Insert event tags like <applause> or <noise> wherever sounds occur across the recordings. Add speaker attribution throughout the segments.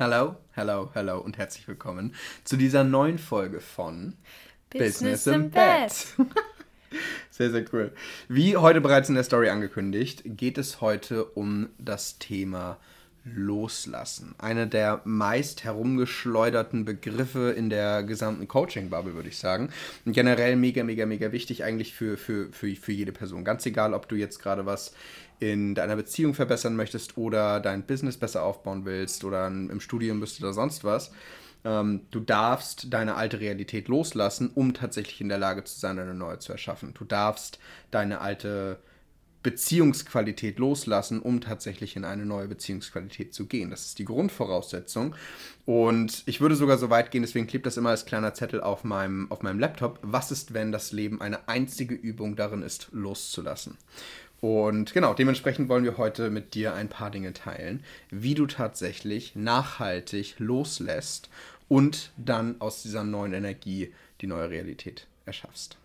Speaker 1: Hello, hello, hello und herzlich willkommen zu dieser neuen Folge von Business, Business im Bett. <laughs> sehr, sehr cool. Wie heute bereits in der Story angekündigt, geht es heute um das Thema Loslassen. Eine der meist herumgeschleuderten Begriffe in der gesamten Coaching-Bubble, würde ich sagen. Und generell mega, mega, mega wichtig eigentlich für, für, für, für jede Person. Ganz egal, ob du jetzt gerade was in deiner Beziehung verbessern möchtest oder dein Business besser aufbauen willst oder im Studium bist oder sonst was. Ähm, du darfst deine alte Realität loslassen, um tatsächlich in der Lage zu sein, eine neue zu erschaffen. Du darfst deine alte Beziehungsqualität loslassen, um tatsächlich in eine neue Beziehungsqualität zu gehen. Das ist die Grundvoraussetzung. Und ich würde sogar so weit gehen, deswegen klebt das immer als kleiner Zettel auf meinem, auf meinem Laptop. Was ist, wenn das Leben eine einzige Übung darin ist, loszulassen? Und genau, dementsprechend wollen wir heute mit dir ein paar Dinge teilen, wie du tatsächlich nachhaltig loslässt und dann aus dieser neuen Energie die neue Realität erschaffst.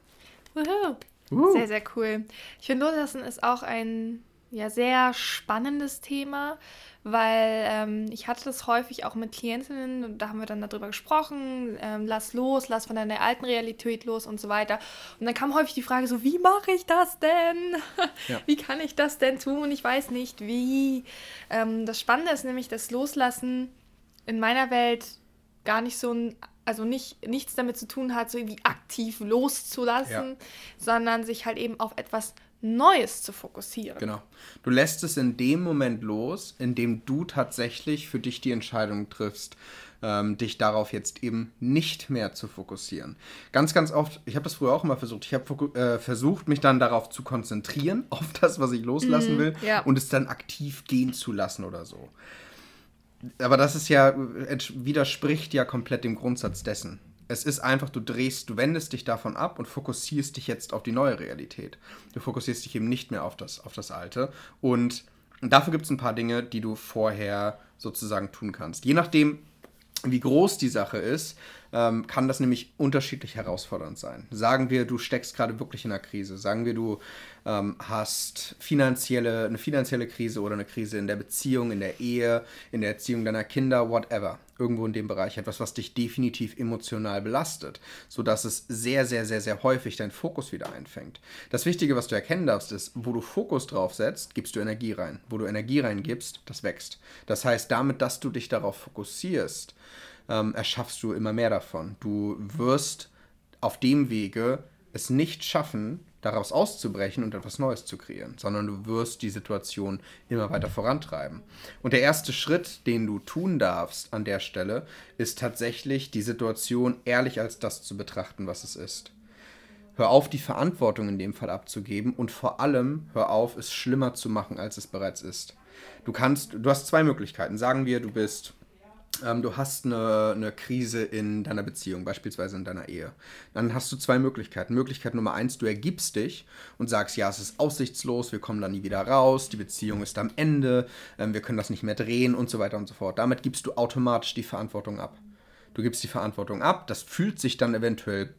Speaker 2: Woohoo. Sehr, sehr cool. Ich finde, Loslassen ist auch ein ja, sehr spannendes Thema, weil ähm, ich hatte das häufig auch mit Klientinnen und da haben wir dann darüber gesprochen, ähm, lass los, lass von deiner alten Realität los und so weiter. Und dann kam häufig die Frage so, wie mache ich das denn? <laughs> Ja. Wie kann ich das denn tun? Ich weiß nicht wie. Ähm, das Spannende ist nämlich, dass Loslassen in meiner Welt gar nicht so ein also nicht, nichts damit zu tun hat, so irgendwie aktiv loszulassen, ja. sondern sich halt eben auf etwas Neues zu fokussieren.
Speaker 1: Genau. Du lässt es in dem Moment los, in dem du tatsächlich für dich die Entscheidung triffst, ähm, dich darauf jetzt eben nicht mehr zu fokussieren. Ganz, ganz oft, ich habe das früher auch immer versucht, ich habe äh, versucht, mich dann darauf zu konzentrieren, <laughs> auf das, was ich loslassen mm, will, ja. und es dann aktiv gehen zu lassen oder so aber das ist ja, widerspricht ja komplett dem Grundsatz dessen. Es ist einfach, du drehst, du wendest dich davon ab und fokussierst dich jetzt auf die neue Realität. Du fokussierst dich eben nicht mehr auf das, auf das Alte. Und dafür gibt es ein paar Dinge, die du vorher sozusagen tun kannst. Je nachdem, wie groß die Sache ist, ähm, kann das nämlich unterschiedlich herausfordernd sein. Sagen wir, du steckst gerade wirklich in einer Krise. Sagen wir, du ähm, hast finanzielle, eine finanzielle Krise oder eine Krise in der Beziehung, in der Ehe, in der Erziehung deiner Kinder, whatever. Irgendwo in dem Bereich etwas, was dich definitiv emotional belastet, sodass es sehr, sehr, sehr, sehr häufig deinen Fokus wieder einfängt. Das Wichtige, was du erkennen darfst, ist, wo du Fokus drauf setzt, gibst du Energie rein. Wo du Energie reingibst, das wächst. Das heißt, damit, dass du dich darauf fokussierst, ähm, erschaffst du immer mehr davon. Du wirst auf dem Wege es nicht schaffen, daraus auszubrechen und etwas Neues zu kreieren, sondern du wirst die Situation immer weiter vorantreiben. Und der erste Schritt, den du tun darfst an der Stelle, ist tatsächlich die Situation ehrlich als das zu betrachten, was es ist. Hör auf, die Verantwortung in dem Fall abzugeben und vor allem hör auf, es schlimmer zu machen, als es bereits ist. Du kannst, du hast zwei Möglichkeiten. Sagen wir, du bist ähm, du hast eine, eine Krise in deiner Beziehung, beispielsweise in deiner Ehe. Dann hast du zwei Möglichkeiten. Möglichkeit Nummer eins, du ergibst dich und sagst, ja, es ist aussichtslos, wir kommen da nie wieder raus, die Beziehung ist am Ende, ähm, wir können das nicht mehr drehen und so weiter und so fort. Damit gibst du automatisch die Verantwortung ab. Du gibst die Verantwortung ab, das fühlt sich dann eventuell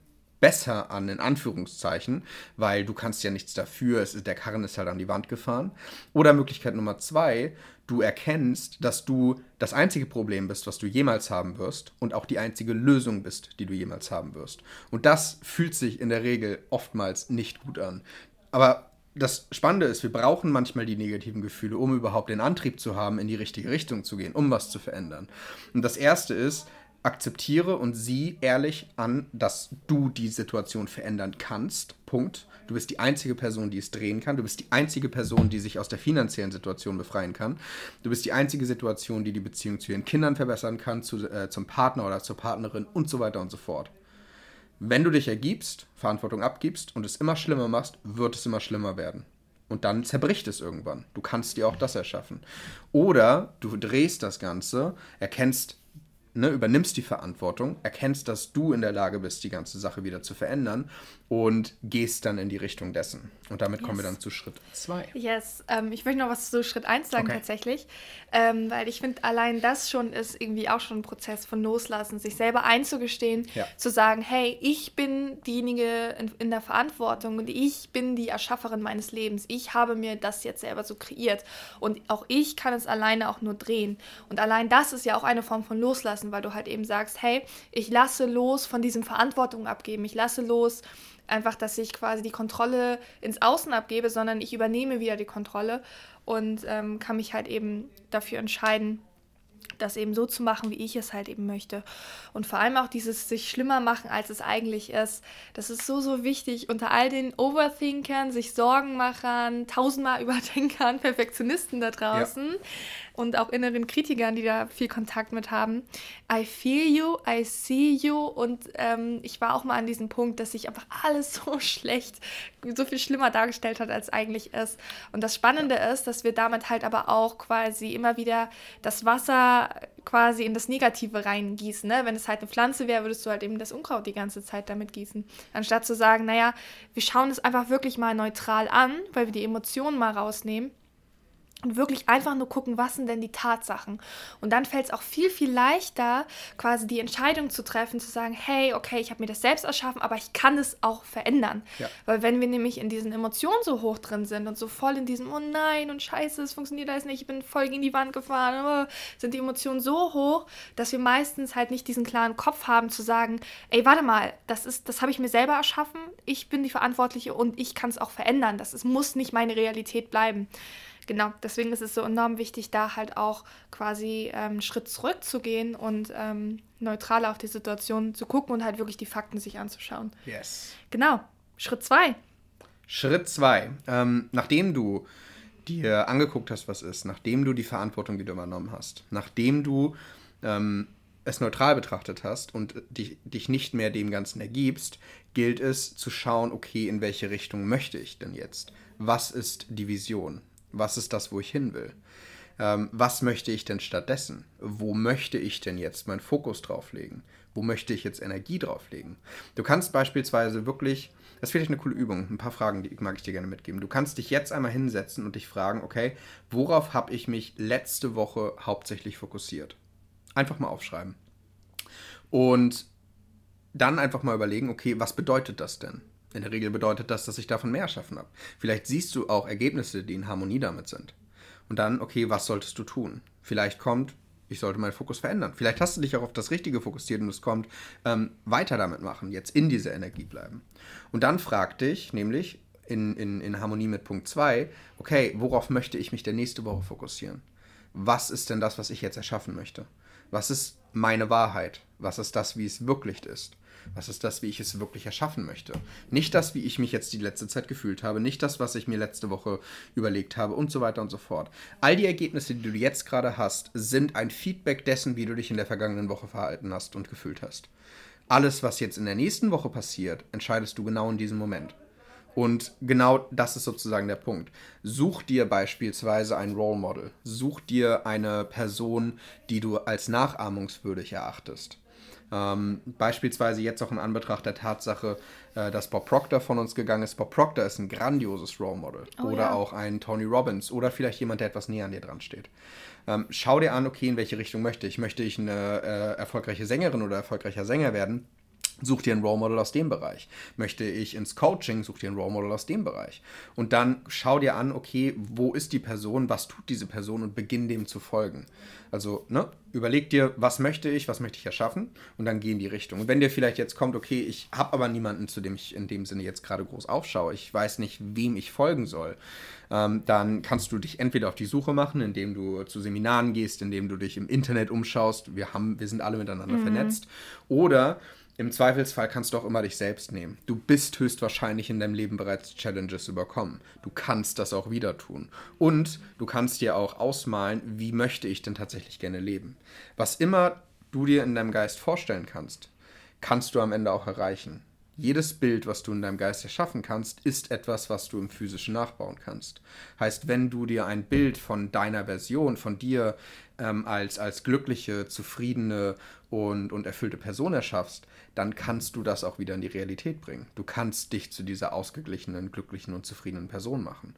Speaker 1: besser an, in Anführungszeichen, weil du kannst ja nichts dafür, es ist, der Karren ist halt an die Wand gefahren. Oder Möglichkeit Nummer zwei, du erkennst, dass du das einzige Problem bist, was du jemals haben wirst und auch die einzige Lösung bist, die du jemals haben wirst. Und das fühlt sich in der Regel oftmals nicht gut an. Aber das Spannende ist, wir brauchen manchmal die negativen Gefühle, um überhaupt den Antrieb zu haben, in die richtige Richtung zu gehen, um was zu verändern. Und das Erste ist, akzeptiere und sieh ehrlich an, dass du die Situation verändern kannst. Punkt. Du bist die einzige Person, die es drehen kann. Du bist die einzige Person, die sich aus der finanziellen Situation befreien kann. Du bist die einzige Situation, die die Beziehung zu ihren Kindern verbessern kann, zu, äh, zum Partner oder zur Partnerin und so weiter und so fort. Wenn du dich ergibst, Verantwortung abgibst und es immer schlimmer machst, wird es immer schlimmer werden. Und dann zerbricht es irgendwann. Du kannst dir auch das erschaffen. Oder du drehst das Ganze, erkennst, ne, übernimmst die Verantwortung, erkennst, dass du in der Lage bist, die ganze Sache wieder zu verändern und gehst dann in die Richtung dessen. Und damit yes. kommen wir dann zu Schritt 2.
Speaker 2: Yes, ähm, ich möchte noch was zu Schritt 1 sagen okay. tatsächlich, ähm, weil ich finde, allein das schon ist irgendwie auch schon ein Prozess von Loslassen, sich selber einzugestehen, ja. zu sagen, hey, ich bin diejenige in, in, der Verantwortung und ich bin die Erschafferin meines Lebens. Ich habe mir das jetzt selber so kreiert und auch ich kann es alleine auch nur drehen. Und allein das ist ja auch eine Form von Loslassen, weil du halt eben sagst, hey, ich lasse los von diesem Verantwortung abgeben, ich lasse los einfach, dass ich quasi die Kontrolle ins Außen abgebe, sondern ich übernehme wieder die Kontrolle und ähm, kann mich halt eben dafür entscheiden, das eben so zu machen, wie ich es halt eben möchte. Und vor allem auch dieses sich schlimmer machen, als es eigentlich ist. Das ist so, so wichtig unter all den Overthinkern, sich Sorgenmachern, tausendmal <laughs> Überdenkern, Perfektionisten da draußen. Ja und auch inneren Kritikern, die da viel Kontakt mit haben. I feel you, I see you und ähm, ich war auch mal an diesem Punkt, dass sich einfach alles <laughs> so schlecht, so viel schlimmer dargestellt hat, als eigentlich ist. Und das Spannende ist, dass wir damit halt aber auch quasi immer wieder das Wasser quasi in das Negative reingießen. Ne? Wenn es halt eine Pflanze wäre, würdest du halt eben das Unkraut die ganze Zeit damit gießen. Anstatt zu sagen, naja, wir schauen es einfach wirklich mal neutral an, weil wir die Emotionen mal rausnehmen und wirklich einfach nur gucken, was sind denn die Tatsachen. Und dann fällt es auch viel, viel leichter, quasi die Entscheidung zu treffen, zu sagen, hey, okay, ich habe mir das selbst erschaffen, aber ich kann es auch verändern. Ja. Weil wenn wir nämlich in diesen Emotionen so hoch drin sind und so voll in diesem, oh nein, und scheiße, es funktioniert alles nicht, ich bin voll gegen die Wand gefahren, oh, sind die Emotionen so hoch, dass wir meistens halt nicht diesen klaren Kopf haben zu sagen, ey, warte mal, das ist, das habe ich mir selber erschaffen, ich bin die Verantwortliche und ich kann es auch verändern. Das ist, muss nicht meine Realität bleiben genau, deswegen ist es so enorm wichtig, da halt auch quasi ähm, einen Schritt zurückzugehen und ähm, neutraler auf die Situation zu gucken und halt wirklich die Fakten sich anzuschauen. Yes. Genau. Schritt zwei.
Speaker 1: Schritt zwei. Ähm, nachdem du dir angeguckt hast, was ist, nachdem du die Verantwortung wieder übernommen hast, nachdem du ähm, es neutral betrachtet hast und dich, dich nicht mehr dem Ganzen ergibst, gilt es zu schauen, okay, in welche Richtung möchte ich denn jetzt? Was ist die Vision? Was ist das, wo ich hin will? Ähm, was möchte ich denn stattdessen? Wo möchte ich denn jetzt meinen Fokus drauf legen? Wo möchte ich jetzt Energie drauf legen? Du kannst beispielsweise wirklich, das ist vielleicht eine coole Übung, ein paar Fragen, die mag ich dir gerne mitgeben. Du kannst dich jetzt einmal hinsetzen und dich fragen, okay, worauf habe ich mich letzte Woche hauptsächlich fokussiert? Einfach mal aufschreiben. Und dann einfach mal überlegen, okay, was bedeutet das denn? In der Regel bedeutet das, dass ich davon mehr erschaffen habe. Vielleicht siehst du auch Ergebnisse, die in Harmonie damit sind. Und dann, okay, was solltest du tun? Vielleicht kommt, ich sollte meinen Fokus verändern. Vielleicht hast du dich auch auf das Richtige fokussiert und es kommt, ähm, weiter damit machen, jetzt in dieser Energie bleiben. Und dann frag dich, nämlich in, in, in Harmonie mit Punkt 2, okay, worauf möchte ich mich der nächste Woche fokussieren? Was ist denn das, was ich jetzt erschaffen möchte? Was ist meine Wahrheit? Was ist das, wie es wirklich ist? Was ist das, wie ich es wirklich erschaffen möchte? Nicht das, wie ich mich jetzt die letzte Zeit gefühlt habe, nicht das, was ich mir letzte Woche überlegt habe und so weiter und so fort. All die Ergebnisse, die du jetzt gerade hast, sind ein Feedback dessen, wie du dich in der vergangenen Woche verhalten hast und gefühlt hast. Alles, was jetzt in der nächsten Woche passiert, entscheidest du genau in diesem Moment. Und genau das ist sozusagen der Punkt. Such dir beispielsweise ein Role Model. Such dir eine Person, die du als nachahmungswürdig erachtest. Ähm, beispielsweise jetzt auch in Anbetracht der Tatsache, äh, dass Bob Proctor von uns gegangen ist. Bob Proctor ist ein grandioses Role Model. Oh, oder ja. auch ein Tony Robbins oder vielleicht jemand, der etwas näher an dir dran steht. Ähm, schau dir an, okay, in welche Richtung möchte ich. Möchte ich eine äh, erfolgreiche Sängerin oder erfolgreicher Sänger werden? Such dir ein Role Model aus dem Bereich. Möchte ich ins Coaching, such dir ein Role Model aus dem Bereich. Und dann schau dir an, okay, wo ist die Person, was tut diese Person und beginn dem zu folgen. Also, ne, überleg dir, was möchte ich, was möchte ich erschaffen und dann geh in die Richtung. Und wenn dir vielleicht jetzt kommt, okay, ich habe aber niemanden, zu dem ich in dem Sinne jetzt gerade groß aufschaue, ich weiß nicht, wem ich folgen soll, ähm, dann kannst du dich entweder auf die Suche machen, indem du zu Seminaren gehst, indem du dich im Internet umschaust. Wir, haben, wir sind alle miteinander mhm. vernetzt. Oder im Zweifelsfall kannst du auch immer dich selbst nehmen. Du bist höchstwahrscheinlich in deinem Leben bereits Challenges überkommen. Du kannst das auch wieder tun. Und du kannst dir auch ausmalen, wie möchte ich denn tatsächlich gerne leben. Was immer du dir in deinem Geist vorstellen kannst, kannst du am Ende auch erreichen. Jedes Bild, was du in deinem Geist erschaffen kannst, ist etwas, was du im physischen nachbauen kannst. Heißt, wenn du dir ein Bild von deiner Version, von dir ähm, als, als glückliche, zufriedene und, und erfüllte Person erschaffst, dann kannst du das auch wieder in die Realität bringen. Du kannst dich zu dieser ausgeglichenen, glücklichen und zufriedenen Person machen.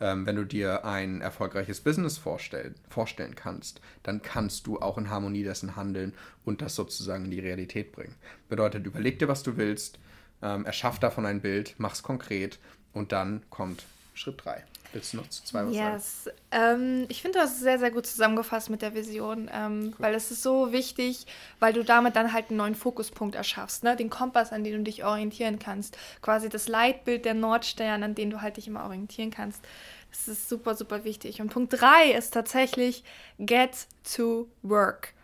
Speaker 1: Ähm, wenn du dir ein erfolgreiches Business vorstell vorstellen kannst, dann kannst du auch in Harmonie dessen handeln und das sozusagen in die Realität bringen. Bedeutet, überleg dir, was du willst, ähm, erschaff davon ein Bild, mach's konkret und dann kommt Schritt 3. Willst du noch zu zwei was
Speaker 2: yes. sagen? Ähm, ich finde, du hast es sehr, sehr gut zusammengefasst mit der Vision, ähm, cool. weil es ist so wichtig, weil du damit dann halt einen neuen Fokuspunkt erschaffst, ne? den Kompass, an den du dich orientieren kannst, quasi das Leitbild der Nordstern, an den du halt dich immer orientieren kannst. Das ist super, super wichtig. Und Punkt 3 ist tatsächlich get to work.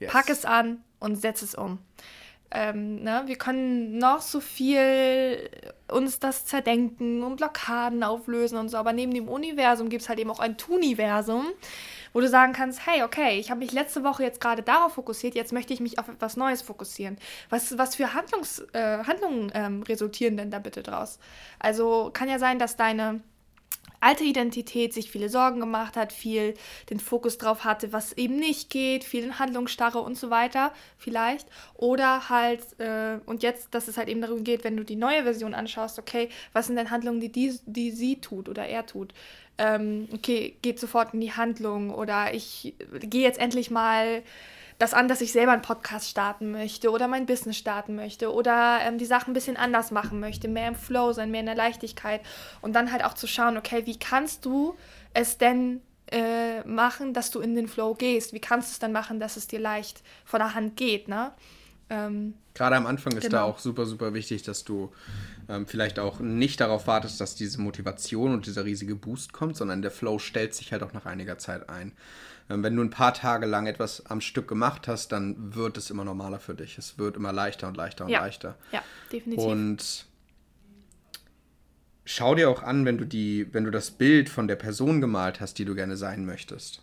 Speaker 2: Yes. Pack es an und setz es um. Ähm, ne? Wir können noch so viel uns das zerdenken und Blockaden auflösen und so, aber neben dem Universum gibt es halt eben auch ein Tuniversum, wo du sagen kannst, hey, okay, ich habe mich letzte Woche jetzt gerade darauf fokussiert, jetzt möchte ich mich auf etwas Neues fokussieren. Was, was für Handlungs, äh, Handlungen ähm, resultieren denn da bitte draus? Also kann ja sein, dass deine alte Identität sich viele Sorgen gemacht hat, viel den Fokus drauf hatte, was eben nicht geht, viel in Handlungsstarre und so weiter, vielleicht. Oder halt, äh, und jetzt, dass es halt eben darum geht, wenn du die neue Version anschaust, okay, was sind denn Handlungen, die, die, die sie tut oder er tut? Ähm, okay, geht sofort in die Handlung oder ich gehe jetzt endlich mal das an, dass ich selber einen Podcast starten möchte oder mein Business starten möchte oder ähm, die Sachen ein bisschen anders machen möchte, mehr im Flow sein, mehr in der Leichtigkeit und dann halt auch zu schauen, okay, wie kannst du es denn äh, machen, dass du in den Flow gehst? Wie kannst du es dann machen, dass es dir leicht von der Hand geht, ne?
Speaker 1: Ähm, Gerade am Anfang ist genau. da auch super, super wichtig, dass du ähm, vielleicht auch nicht darauf wartest, dass diese Motivation und dieser riesige Boost kommt, sondern der Flow stellt sich halt auch nach einiger Zeit ein. Ähm, wenn du ein paar Tage lang etwas am Stück gemacht hast, dann wird es immer normaler für dich. Es wird immer leichter und leichter und
Speaker 2: ja.
Speaker 1: leichter.
Speaker 2: Ja, definitiv.
Speaker 1: Und schau dir auch an, wenn du die, wenn du das Bild von der Person gemalt hast, die du gerne sein möchtest.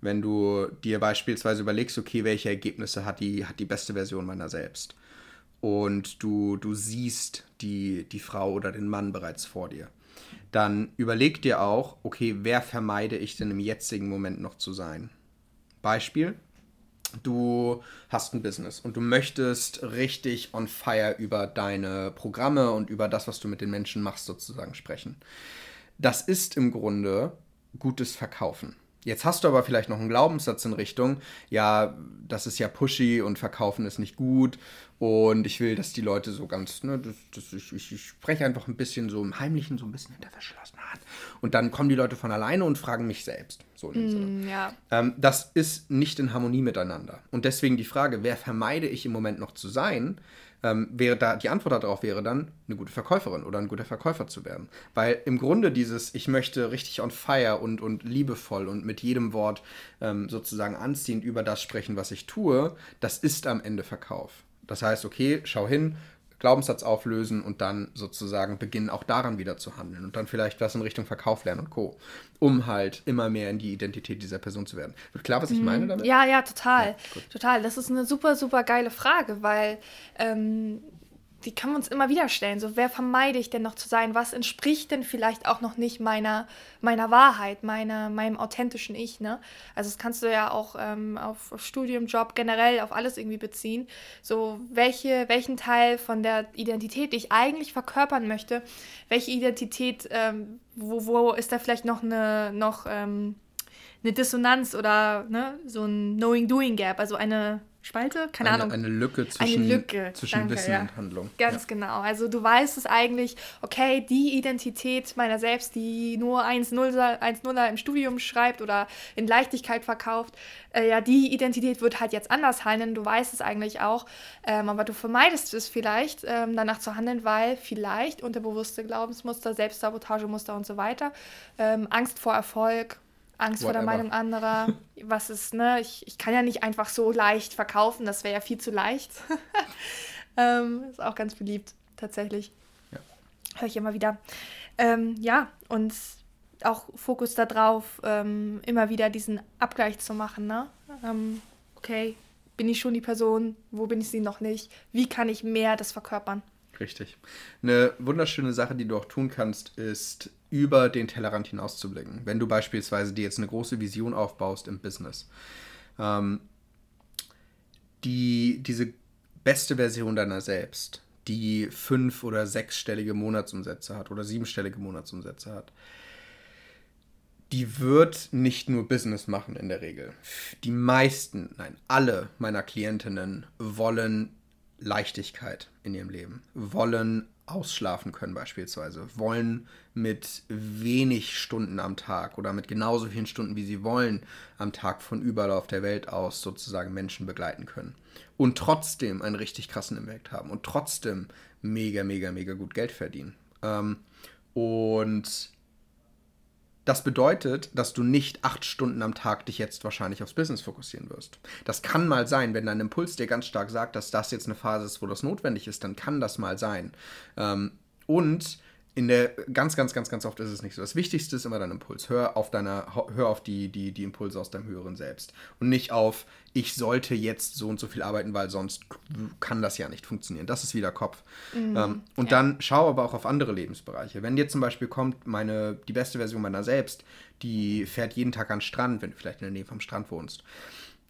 Speaker 1: Wenn du dir beispielsweise überlegst, okay, welche Ergebnisse hat die, hat die beste Version meiner selbst. Und du, du siehst die, die Frau oder den Mann bereits vor dir dann überleg dir auch, okay, wer vermeide ich denn im jetzigen Moment noch zu sein? Beispiel, du hast ein Business und du möchtest richtig on fire über deine Programme und über das, was du mit den Menschen machst, sozusagen sprechen. Das ist im Grunde gutes Verkaufen. Jetzt hast du aber vielleicht noch einen Glaubenssatz in Richtung, ja, das ist ja pushy und verkaufen ist nicht gut und ich will, dass die Leute so ganz, ne, das, das, ich, ich, spreche einfach ein bisschen so im Heimlichen, so ein bisschen hinter verschlossener Hand. Und dann kommen die Leute von alleine und fragen mich selbst. So
Speaker 2: mm, ja.
Speaker 1: ähm, das ist nicht in Harmonie miteinander. Und deswegen die Frage, wer vermeide ich im Moment noch zu sein, ähm, wäre da, die Antwort darauf wäre dann, eine gute Verkäuferin oder ein guter Verkäufer zu werden. Weil im Grunde dieses, ich möchte richtig on fire und, und liebevoll und mit jedem Wort ähm, sozusagen anziehend über das sprechen, was ich tue, das ist am Ende Verkauf. Das heißt, okay, schau hin, Glaubenssatz auflösen und dann sozusagen beginnen auch daran wieder zu handeln und dann vielleicht was in Richtung Verkauf lernen und Co. Um halt immer mehr in die Identität dieser Person zu werden. Wird klar, was ich meine mhm. damit?
Speaker 2: Ja, ja, total. Ja, total. Das ist eine super, super geile Frage, weil ähm, die können wir uns immer wieder stellen. So, wer vermeide ich denn noch zu sein? Was entspricht denn vielleicht auch noch nicht meiner, meiner Wahrheit, meiner, meinem authentischen Ich? Ne? Also, das kannst du ja auch ähm, auf, auf Studium, Job, generell auf alles irgendwie beziehen. So, welche, welchen Teil von der Identität, die ich eigentlich verkörpern möchte, welche Identität, ähm, wo, wo ist da vielleicht noch eine, noch, ähm, eine Dissonanz oder ne, so ein Knowing-Doing-Gap, also eine Spalte? Keine
Speaker 1: eine,
Speaker 2: Ahnung.
Speaker 1: Eine Lücke zwischen,
Speaker 2: eine Lücke.
Speaker 1: zwischen Danke, Wissen ja. und Handlung.
Speaker 2: Ganz ja. genau. Also du weißt es eigentlich, okay, die Identität meiner selbst, die nur 1-0er im Studium schreibt oder in Leichtigkeit verkauft, äh, ja, die Identität wird halt jetzt anders handeln. Du weißt es eigentlich auch, ähm, aber du vermeidest es vielleicht, ähm, danach zu handeln, weil vielleicht unterbewusste Glaubensmuster, Selbstsabotagemuster und so weiter, ähm, Angst vor Erfolg, Angst Whatever. vor der Meinung anderer. <laughs> Was ist, ne? Ich, ich kann ja nicht einfach so leicht verkaufen, das wäre ja viel zu leicht. <laughs> ähm, ist auch ganz beliebt, tatsächlich. Ja. Höre ich immer wieder. Ähm, ja, und auch Fokus darauf, ähm, immer wieder diesen Abgleich zu machen, ne? Ähm, okay, bin ich schon die Person? Wo bin ich sie noch nicht? Wie kann ich mehr das verkörpern?
Speaker 1: Richtig. Eine wunderschöne Sache, die du auch tun kannst, ist über den Tellerrand hinauszublicken. Wenn du beispielsweise dir jetzt eine große Vision aufbaust im Business, ähm, die, diese beste Version deiner selbst, die fünf- oder sechsstellige Monatsumsätze hat oder siebenstellige Monatsumsätze hat, die wird nicht nur Business machen in der Regel. Die meisten, nein, alle meiner Klientinnen wollen Leichtigkeit in ihrem Leben, wollen ausschlafen können beispielsweise, wollen mit wenig Stunden am Tag oder mit genauso vielen Stunden, wie sie wollen, am Tag von überall auf der Welt aus sozusagen Menschen begleiten können. Und trotzdem einen richtig krassen Impact haben und trotzdem mega, mega, mega gut Geld verdienen. Ähm, und das bedeutet, dass du nicht acht Stunden am Tag dich jetzt wahrscheinlich aufs Business fokussieren wirst. Das kann mal sein, wenn dein Impuls dir ganz stark sagt, dass das jetzt eine Phase ist, wo das notwendig ist, dann kann das mal sein. Ähm, und in der ganz, ganz, ganz, ganz oft ist es nicht so. Das Wichtigste ist immer dein Impuls. Hör auf deiner, hör auf die, die, die Impulse aus deinem höheren Selbst. Und nicht auf, ich sollte jetzt so und so viel arbeiten, weil sonst kann das ja nicht funktionieren. Das ist wieder Kopf. Mhm, ähm, und ja. dann schau aber auch auf andere Lebensbereiche. Wenn dir zum Beispiel kommt, meine, die beste Version meiner selbst, die fährt jeden Tag an den Strand, wenn du vielleicht in der Nähe vom Strand wohnst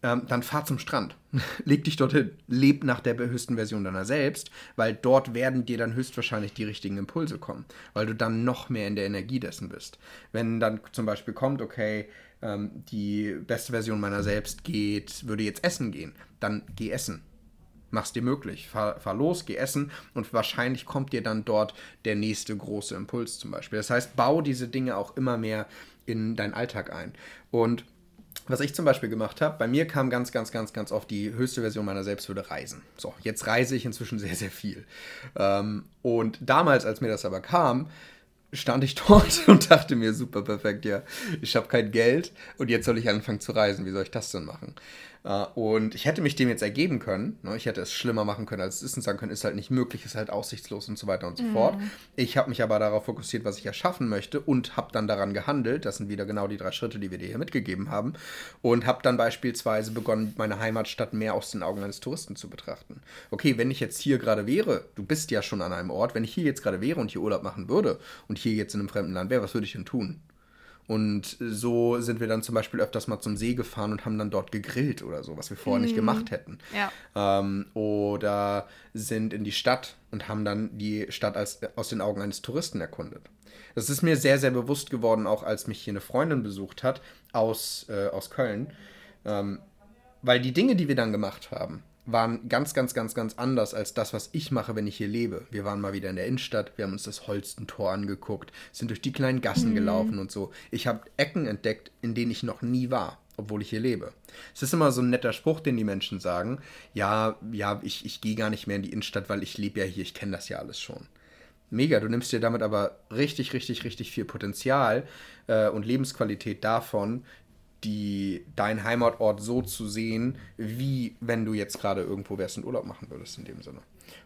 Speaker 1: ähm, dann fahr zum Strand. Leg dich dorthin. Leb nach der höchsten Version deiner selbst, weil dort werden dir dann höchstwahrscheinlich die richtigen Impulse kommen, weil du dann noch mehr in der Energie dessen bist. Wenn dann zum Beispiel kommt, okay, ähm, die beste Version meiner selbst geht, würde jetzt essen gehen, dann geh essen. Mach's dir möglich. Fahr, fahr los, geh essen und wahrscheinlich kommt dir dann dort der nächste große Impuls zum Beispiel. Das heißt, bau diese Dinge auch immer mehr in deinen Alltag ein. Und was ich zum Beispiel gemacht habe, bei mir kam ganz, ganz, ganz, ganz oft die höchste Version meiner selbst würde reisen. So, jetzt reise ich inzwischen <laughs> sehr, sehr viel. Ähm, und damals, als mir das aber kam, stand ich <laughs> dort und dachte mir, super perfekt, ja, ich habe kein Geld und jetzt soll ich anfangen zu reisen. Wie soll ich das denn machen? Äh, und ich hätte mich dem jetzt ergeben können. Ne? Ich hätte es schlimmer machen können, als es ist und sagen können, ist halt nicht möglich, ist halt aussichtslos und so weiter und so mhm. fort. Ich habe mich aber darauf fokussiert, was ich erschaffen möchte und habe dann daran gehandelt. Das sind wieder genau die drei Schritte, die wir dir hier mitgegeben haben. Und habe dann beispielsweise begonnen, meine Heimatstadt mehr aus den Augen eines Touristen zu betrachten. Okay, wenn ich jetzt hier gerade wäre, du bist ja schon an einem Ort, wenn ich hier jetzt gerade wäre und hier Urlaub machen würde und hier jetzt in einem fremden Land wäre, was würde ich denn tun? Und so sind wir dann zum Beispiel öfters mal zum See gefahren und haben dann dort gegrillt oder so, was wir vorher mm. nicht mhm. gemacht hätten. Ja. Ähm, oder sind in die Stadt und haben dann die Stadt als, aus den Augen eines Touristen erkundet. Das ist mir sehr, sehr bewusst geworden, auch als mich hier eine Freundin besucht hat aus, äh, aus Köln. Ähm, weil die Dinge, die wir dann gemacht haben, waren ganz, ganz, ganz, ganz anders als das, was ich mache, wenn ich hier lebe. Wir waren mal wieder in der Innenstadt, wir haben uns das Holstentor angeguckt, sind durch die kleinen Gassen mhm. gelaufen und so. Ich habe Ecken entdeckt, in denen ich noch nie war, obwohl ich hier lebe. Es ist immer so ein netter Spruch, den die Menschen sagen. Ja, ja, ich, ich gehe gar nicht mehr in die Innenstadt, weil ich lebe ja hier, ich kenne das ja alles schon. Mega, du nimmst dir damit aber richtig, richtig, richtig viel Potenzial äh, und Lebensqualität davon, die, dein Heimatort so zu sehen, wie wenn du jetzt gerade irgendwo wärst und Urlaub machen würdest in dem Sinne.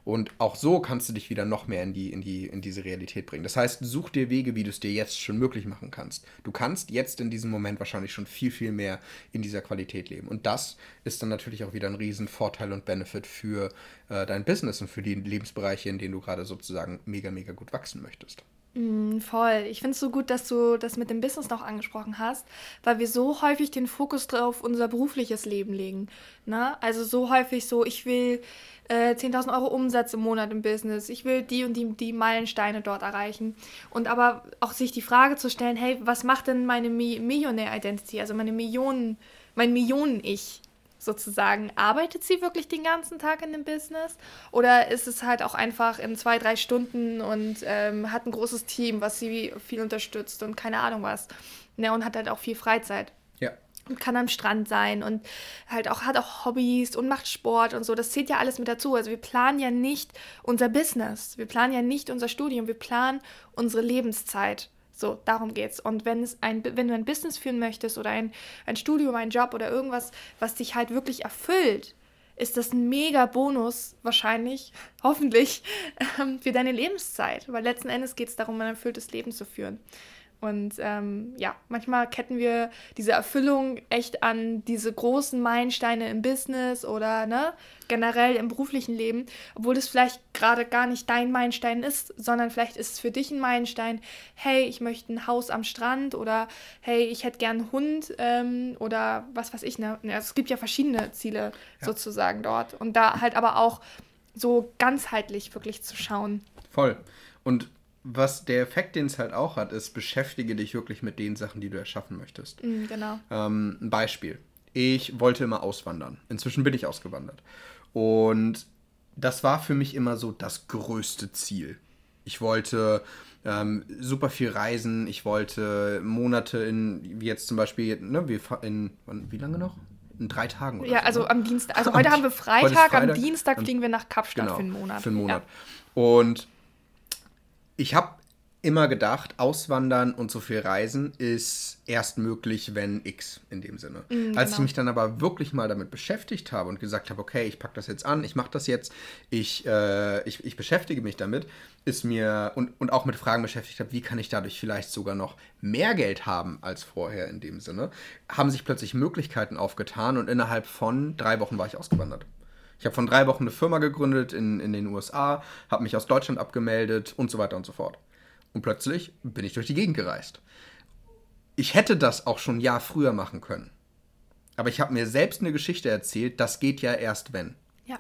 Speaker 1: Und auch so kannst du dich wieder noch mehr in, die, in, die, in diese Realität bringen. Das heißt, such dir Wege, wie du es dir jetzt schon möglich machen kannst. Du kannst jetzt in diesem Moment wahrscheinlich schon viel, viel mehr in dieser Qualität leben. Und das ist dann natürlich auch wieder ein riesen Vorteil und Benefit für äh, dein Business und für die Lebensbereiche, in denen du gerade sozusagen mega, mega gut wachsen möchtest.
Speaker 2: Mm, voll. Ich finde es so gut, dass du das mit dem Business noch angesprochen hast, weil wir so häufig den Fokus auf unser berufliches Leben legen. Ne? Also so häufig so, ich will äh, 10.000 Euro Umsatz im Monat im Business, ich will die und die, die Meilensteine dort erreichen. Und aber auch sich die Frage zu stellen, hey, was macht denn meine Mi Millionär-Identity, also meine Millionen, mein Millionen-Ich? Sozusagen. Arbeitet sie wirklich den ganzen Tag in dem Business? Oder ist es halt auch einfach in zwei, drei Stunden und ähm, hat ein großes Team, was sie viel unterstützt und keine Ahnung was. Ja, und hat halt auch viel Freizeit.
Speaker 1: Ja.
Speaker 2: Und kann am Strand sein und halt auch hat auch Hobbys und macht Sport und so. Das zählt ja alles mit dazu. Also wir planen ja nicht unser Business. Wir planen ja nicht unser Studium. Wir planen unsere Lebenszeit. So, darum geht's. Und wenn es ein, wenn du ein Business führen möchtest oder ein, ein Studium, ein Job oder irgendwas, was dich halt wirklich erfüllt, ist das ein mega Bonus, wahrscheinlich, <laughs> hoffentlich, <laughs> ähm, für deine Lebenszeit. Weil letzten Endes geht es darum, ein erfülltes Leben zu führen. Und ähm, ja, manchmal ketten wir diese Erfüllung echt an diese großen Meilensteine im Business oder ne, generell im beruflichen Leben, obwohl es vielleicht gerade gar nicht dein Meilenstein ist, sondern vielleicht ist es für dich ein Meilenstein, hey, ich möchte ein Haus am Strand oder hey, ich hätte gern einen Hund ähm, oder was weiß ich. Ne? Es gibt ja verschiedene Ziele ja. sozusagen dort. Und da halt aber auch so ganzheitlich wirklich zu schauen.
Speaker 1: Voll. Und was der Effekt, den es halt auch hat, ist, beschäftige dich wirklich mit den Sachen, die du erschaffen möchtest.
Speaker 2: Mm, genau.
Speaker 1: Ähm, ein Beispiel. Ich wollte immer auswandern. Inzwischen bin ich ausgewandert. Und das war für mich immer so das größte Ziel. Ich wollte ähm, super viel reisen. Ich wollte Monate in, wie jetzt zum Beispiel, ne, wir in, wie lange noch? In drei Tagen
Speaker 2: oder Ja, so, also ne? am Dienstag. Also heute haben wir Freitag, Freitag, am Dienstag fliegen wir nach Kapstadt genau, für einen Monat.
Speaker 1: Für einen Monat. Ja. Und ich habe immer gedacht, auswandern und so viel reisen ist erst möglich, wenn X in dem Sinne. Mm, Als ich genau. mich dann aber wirklich mal damit beschäftigt habe und gesagt habe, okay, ich packe das jetzt an, ich mache das jetzt, ich, äh, ich, ich beschäftige mich damit, ist mir und, und auch mit Fragen beschäftigt habe, wie kann ich dadurch vielleicht sogar noch mehr Geld haben als vorher in dem Sinne, haben sich plötzlich Möglichkeiten aufgetan und innerhalb von drei Wochen war ich ausgewandert. Ich habe von drei Wochen eine Firma gegründet in, in den USA, habe mich aus Deutschland abgemeldet und so weiter und so fort. Und plötzlich bin ich durch die Gegend gereist. Ich hätte das auch schon ein Jahr früher machen können. Aber ich habe mir selbst eine Geschichte erzählt, das geht ja erst wenn.
Speaker 2: Ja.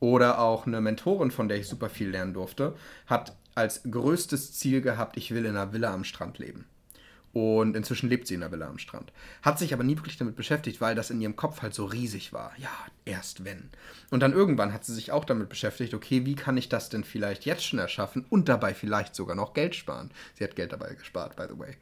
Speaker 1: Oder auch eine Mentorin, von der ich super viel lernen durfte, hat als größtes Ziel gehabt, ich will in einer Villa am Strand leben. Und inzwischen lebt sie in der Villa am Strand. Hat sich aber nie wirklich damit beschäftigt, weil das in ihrem Kopf halt so riesig war. Ja, erst wenn. Und dann irgendwann hat sie sich auch damit beschäftigt, okay, wie kann ich das denn vielleicht jetzt schon erschaffen und dabei vielleicht sogar noch Geld sparen. Sie hat Geld dabei gespart, by the way.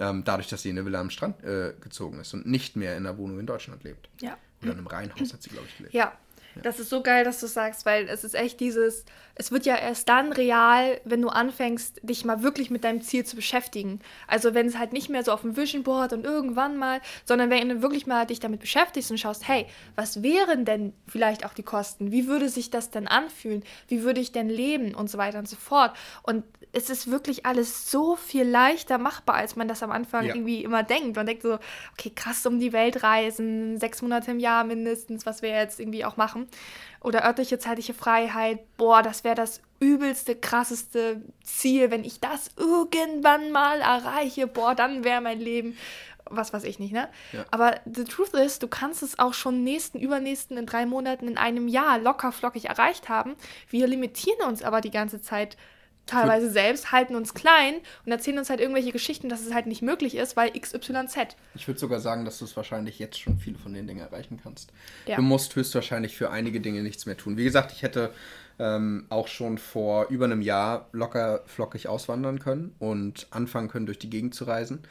Speaker 1: Ähm, dadurch, dass sie in eine Villa am Strand äh, gezogen ist und nicht mehr in einer Wohnung in Deutschland lebt.
Speaker 2: Ja.
Speaker 1: Oder in einem Reihenhaus hat sie, glaube ich,
Speaker 2: gelebt. Ja, das ist so geil, dass du sagst, weil es ist echt dieses, es wird ja erst dann real, wenn du anfängst, dich mal wirklich mit deinem Ziel zu beschäftigen. Also wenn es halt nicht mehr so auf dem Vision Board und irgendwann mal, sondern wenn du wirklich mal dich damit beschäftigst und schaust, hey, was wären denn vielleicht auch die Kosten? Wie würde sich das denn anfühlen? Wie würde ich denn leben? Und so weiter und so fort. Und es ist wirklich alles so viel leichter machbar, als man das am Anfang ja. irgendwie immer denkt. Man denkt so, okay, krass um die Welt reisen, sechs Monate im Jahr mindestens, was wir jetzt irgendwie auch machen. Oder örtliche zeitliche Freiheit, boah, das wäre das übelste, krasseste Ziel. Wenn ich das irgendwann mal erreiche, boah, dann wäre mein Leben was weiß ich nicht, ne? Ja. Aber the truth is, du kannst es auch schon nächsten, übernächsten, in drei Monaten, in einem Jahr locker flockig erreicht haben. Wir limitieren uns aber die ganze Zeit teilweise selbst, halten uns klein und erzählen uns halt irgendwelche Geschichten, dass es halt nicht möglich ist, weil XYZ.
Speaker 1: Ich würde sogar sagen, dass du es wahrscheinlich jetzt schon viele von den Dingen erreichen kannst. Ja. Du musst höchstwahrscheinlich für einige Dinge nichts mehr tun. Wie gesagt, ich hätte ähm, auch schon vor über einem Jahr locker flockig auswandern können und anfangen können, durch die Gegend zu reisen.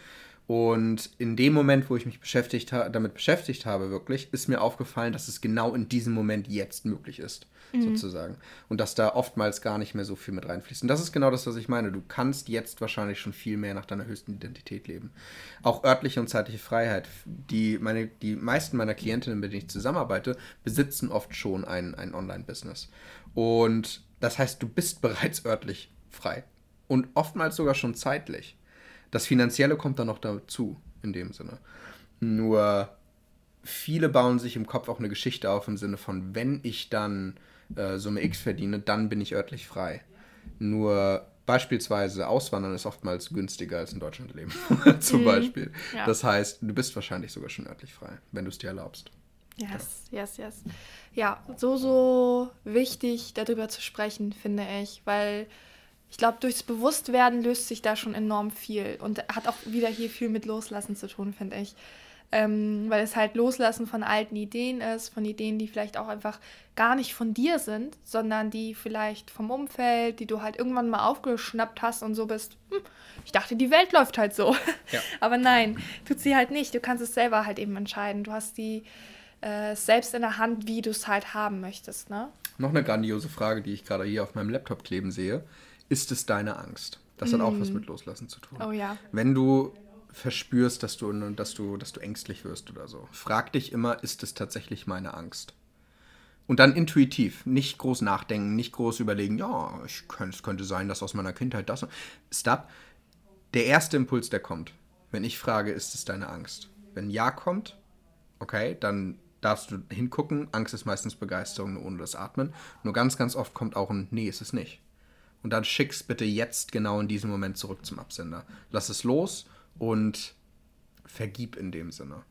Speaker 1: Und in dem Moment, wo ich mich beschäftigt damit beschäftigt habe, wirklich, ist mir aufgefallen, dass es genau in diesem Moment jetzt möglich ist, mhm. sozusagen. Und dass da oftmals gar nicht mehr so viel mit reinfließt. Und das ist genau das, was ich meine. Du kannst jetzt wahrscheinlich schon viel mehr nach deiner höchsten Identität leben. Auch örtliche und zeitliche Freiheit. Die, meine, die meisten meiner Klientinnen, mit denen ich zusammenarbeite, besitzen oft schon ein, ein Online-Business. Und das heißt, du bist bereits örtlich frei. Und oftmals sogar schon zeitlich. Das Finanzielle kommt dann noch dazu, in dem Sinne. Nur viele bauen sich im Kopf auch eine Geschichte auf im Sinne von, wenn ich dann äh, Summe X verdiene, dann bin ich örtlich frei. Nur beispielsweise Auswandern ist oftmals günstiger als in Deutschland leben, <laughs> zum mhm. Beispiel. Ja. Das heißt, du bist wahrscheinlich sogar schon örtlich frei, wenn du es dir erlaubst.
Speaker 2: Yes, ja. yes, yes. Ja, so, so wichtig darüber zu sprechen, finde ich, weil ich glaube, durchs Bewusstwerden löst sich da schon enorm viel und hat auch wieder hier viel mit Loslassen zu tun, finde ich. Ähm, weil es halt Loslassen von alten Ideen ist, von Ideen, die vielleicht auch einfach gar nicht von dir sind, sondern die vielleicht vom Umfeld, die du halt irgendwann mal aufgeschnappt hast und so bist, hm, ich dachte, die Welt läuft halt so. Ja. <laughs> Aber nein, tut sie halt nicht. Du kannst es selber halt eben entscheiden. Du hast die äh, selbst in der Hand, wie du es halt haben möchtest. Ne?
Speaker 1: Noch eine grandiose Frage, die ich gerade hier auf meinem Laptop kleben sehe ist es deine Angst? Das hat mm. auch was mm. mit Loslassen zu tun.
Speaker 2: Oh ja.
Speaker 1: Wenn du verspürst, dass du, dass du, dass du ängstlich wirst oder so, frag dich immer, ist es tatsächlich meine Angst? Und dann intuitiv, nicht groß nachdenken, nicht groß überlegen, ja, ich könnte, es könnte sein, dass aus meiner Kindheit das. Stop. der erste Impuls, der kommt, wenn ich frage, ist es deine Angst? Wenn Ja kommt, okay, dann darfst du hingucken. Angst ist meistens Begeisterung ohne das Atmen. Nur ganz, ganz oft kommt auch ein Nee, ist es nicht. Und dann schick's bitte jetzt genau in diesem Moment zurück zum Absender. Lass es los und vergib in dem Sinne.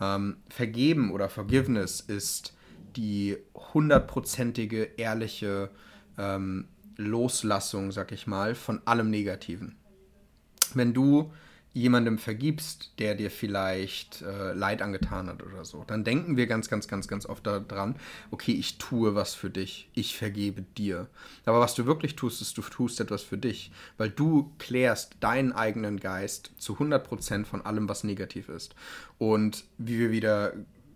Speaker 1: Ähm, vergeben oder Forgiveness ist die hundertprozentige, ehrliche ähm, Loslassung, sag ich mal, von allem Negativen. Wenn du jemandem vergibst, der dir vielleicht äh, Leid angetan hat oder so, dann denken wir ganz, ganz, ganz, ganz oft daran, okay, ich tue was für dich, ich vergebe dir. Aber was du wirklich tust, ist, du tust etwas für dich, weil du klärst deinen eigenen Geist zu 100% von allem, was negativ ist. Und wie wir wieder,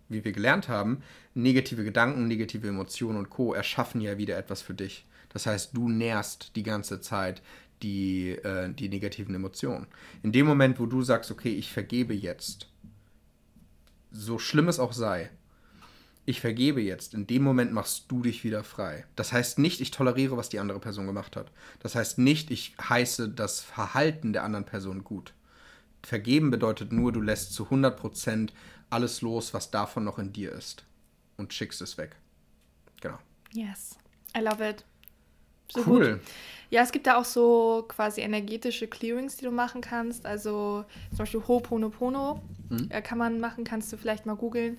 Speaker 1: wie wir gelernt haben, negative Gedanken, negative Emotionen und Co. erschaffen ja wieder etwas für dich. Das heißt, du nährst die ganze Zeit die, äh, die negativen Emotionen. In dem Moment, wo du sagst, okay, ich vergebe jetzt, so schlimm es auch sei, ich vergebe jetzt, in dem Moment machst du dich wieder frei. Das heißt nicht, ich toleriere, was die andere Person gemacht hat. Das heißt nicht, ich heiße das Verhalten der anderen Person gut. Vergeben bedeutet nur, du lässt zu 100% alles los, was davon noch in dir ist. Und schickst es weg. Genau.
Speaker 2: Yes. I love it. So cool. Gut. Ja, es gibt da auch so quasi energetische Clearings, die du machen kannst. Also zum Beispiel Ho'oponopono mhm. Äh, kann man machen, kannst du vielleicht mal googeln.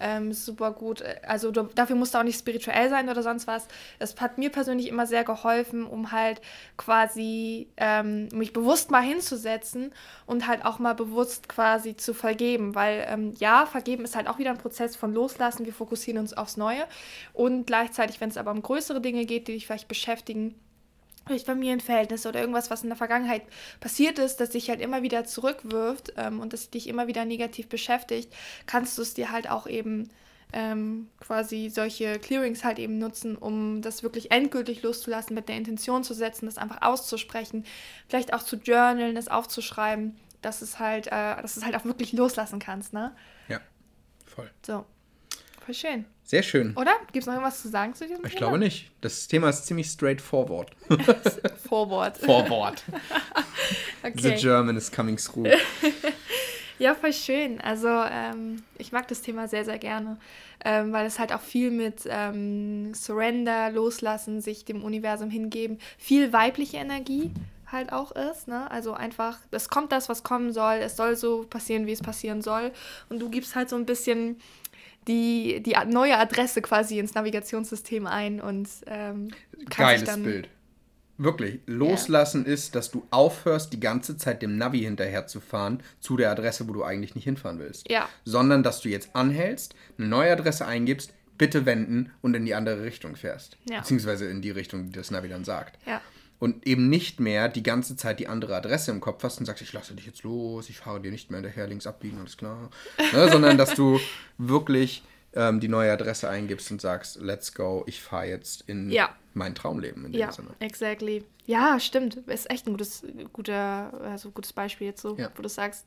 Speaker 2: Ähm, super gut. Also du, dafür musst du auch nicht spirituell sein oder sonst was. Das hat mir persönlich immer sehr geholfen, um halt quasi ähm, mich bewusst mal hinzusetzen und halt auch mal bewusst quasi zu vergeben. Weil ähm, ja, vergeben ist halt auch wieder ein Prozess von Loslassen. Wir fokussieren uns aufs Neue. Und gleichzeitig, wenn es aber um größere Dinge geht, die dich vielleicht beschäftigen, vielleicht Familienverhältnisse oder irgendwas, was in der Vergangenheit passiert ist, das dich halt immer wieder zurückwirft ähm, und das dich immer wieder negativ beschäftigt, kannst du es dir halt auch eben ähm, quasi solche Clearings halt eben nutzen, um das wirklich endgültig loszulassen, mit der Intention zu setzen, das einfach auszusprechen, vielleicht auch zu journalen, das aufzuschreiben, dass es halt, äh, dass es halt auch wirklich loslassen kannst, ne?
Speaker 1: Ja, voll.
Speaker 2: So, voll schön.
Speaker 1: Sehr schön.
Speaker 2: Oder? Gibt es noch irgendwas zu sagen zu diesem
Speaker 1: ich Thema? Ich glaube nicht. Das Thema ist ziemlich straightforward. <laughs>
Speaker 2: Forward.
Speaker 1: Forward. <laughs> okay. The German is coming through. <laughs>
Speaker 2: ja, voll schön. Also ähm, ich mag das Thema sehr, sehr gerne, ähm, weil es halt auch viel mit ähm, Surrender, Loslassen, sich dem Universum hingeben, viel weibliche Energie halt auch ist. Ne? Also einfach, es kommt das, was kommen soll, es soll so passieren, wie es passieren soll. Und du gibst halt so ein bisschen die, die neue Adresse quasi ins Navigationssystem ein und ähm,
Speaker 1: Geiles dann, Bild. Wirklich. Loslassen yeah. ist, dass du aufhörst, die ganze Zeit dem Navi hinterher zu fahren zu der Adresse, wo du eigentlich nicht hinfahren willst.
Speaker 2: Ja.
Speaker 1: Sondern, dass du jetzt anhältst, eine neue Adresse eingibst, bitte wenden und in die andere Richtung fährst. Ja. Beziehungsweise in die Richtung, die das Navi dann sagt.
Speaker 2: Ja.
Speaker 1: Und eben nicht mehr die ganze Zeit die andere Adresse im Kopf hast und sagst, ich lasse dich jetzt los, ich fahre dir nicht mehr hinterher, links abbiegen, alles klar. ne, <laughs> sondern dass du wirklich ähm, die neue Adresse eingibst und sagst, let's go, ich fahre jetzt in ja. mein Traumleben in
Speaker 2: dem ja, Sinne. exactly. Ja, stimmt. Ist echt ein gutes, guter, also gutes Beispiel jetzt so, ja. wo du sagst,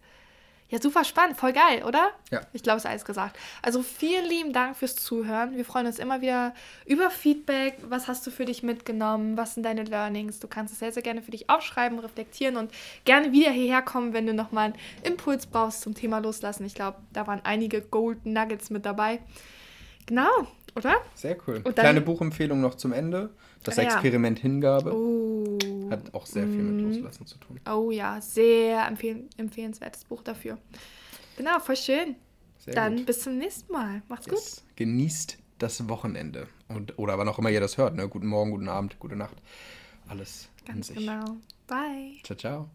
Speaker 2: ja, super spannend, voll geil, oder?
Speaker 1: Ja.
Speaker 2: Ich glaube, es ist alles gesagt. Also vielen lieben Dank fürs Zuhören. Wir freuen uns immer wieder über Feedback. Was hast du für dich mitgenommen? Was sind deine Learnings? Du kannst es sehr, sehr gerne für dich aufschreiben, reflektieren und gerne wieder hierher kommen, wenn du nochmal einen Impuls brauchst zum Thema Loslassen. Ich glaube, da waren einige Gold Nuggets mit dabei. Genau, oder?
Speaker 1: Sehr cool. Kleine Buchempfehlung noch zum Ende. Das ah, Experiment ja. Hingabe
Speaker 2: oh.
Speaker 1: hat auch sehr viel mit mhm. Loslassen zu tun.
Speaker 2: Oh ja, sehr empfehl empfehlenswertes Buch dafür. Genau, voll schön. Sehr Dann gut. bis zum nächsten Mal. Macht's yes.
Speaker 1: gut. Genießt das Wochenende. Und, oder wann auch immer ihr das hört. Ne? Guten Morgen, guten Abend, gute Nacht. Alles
Speaker 2: Ganz genau. Bye.
Speaker 1: Ciao, ciao.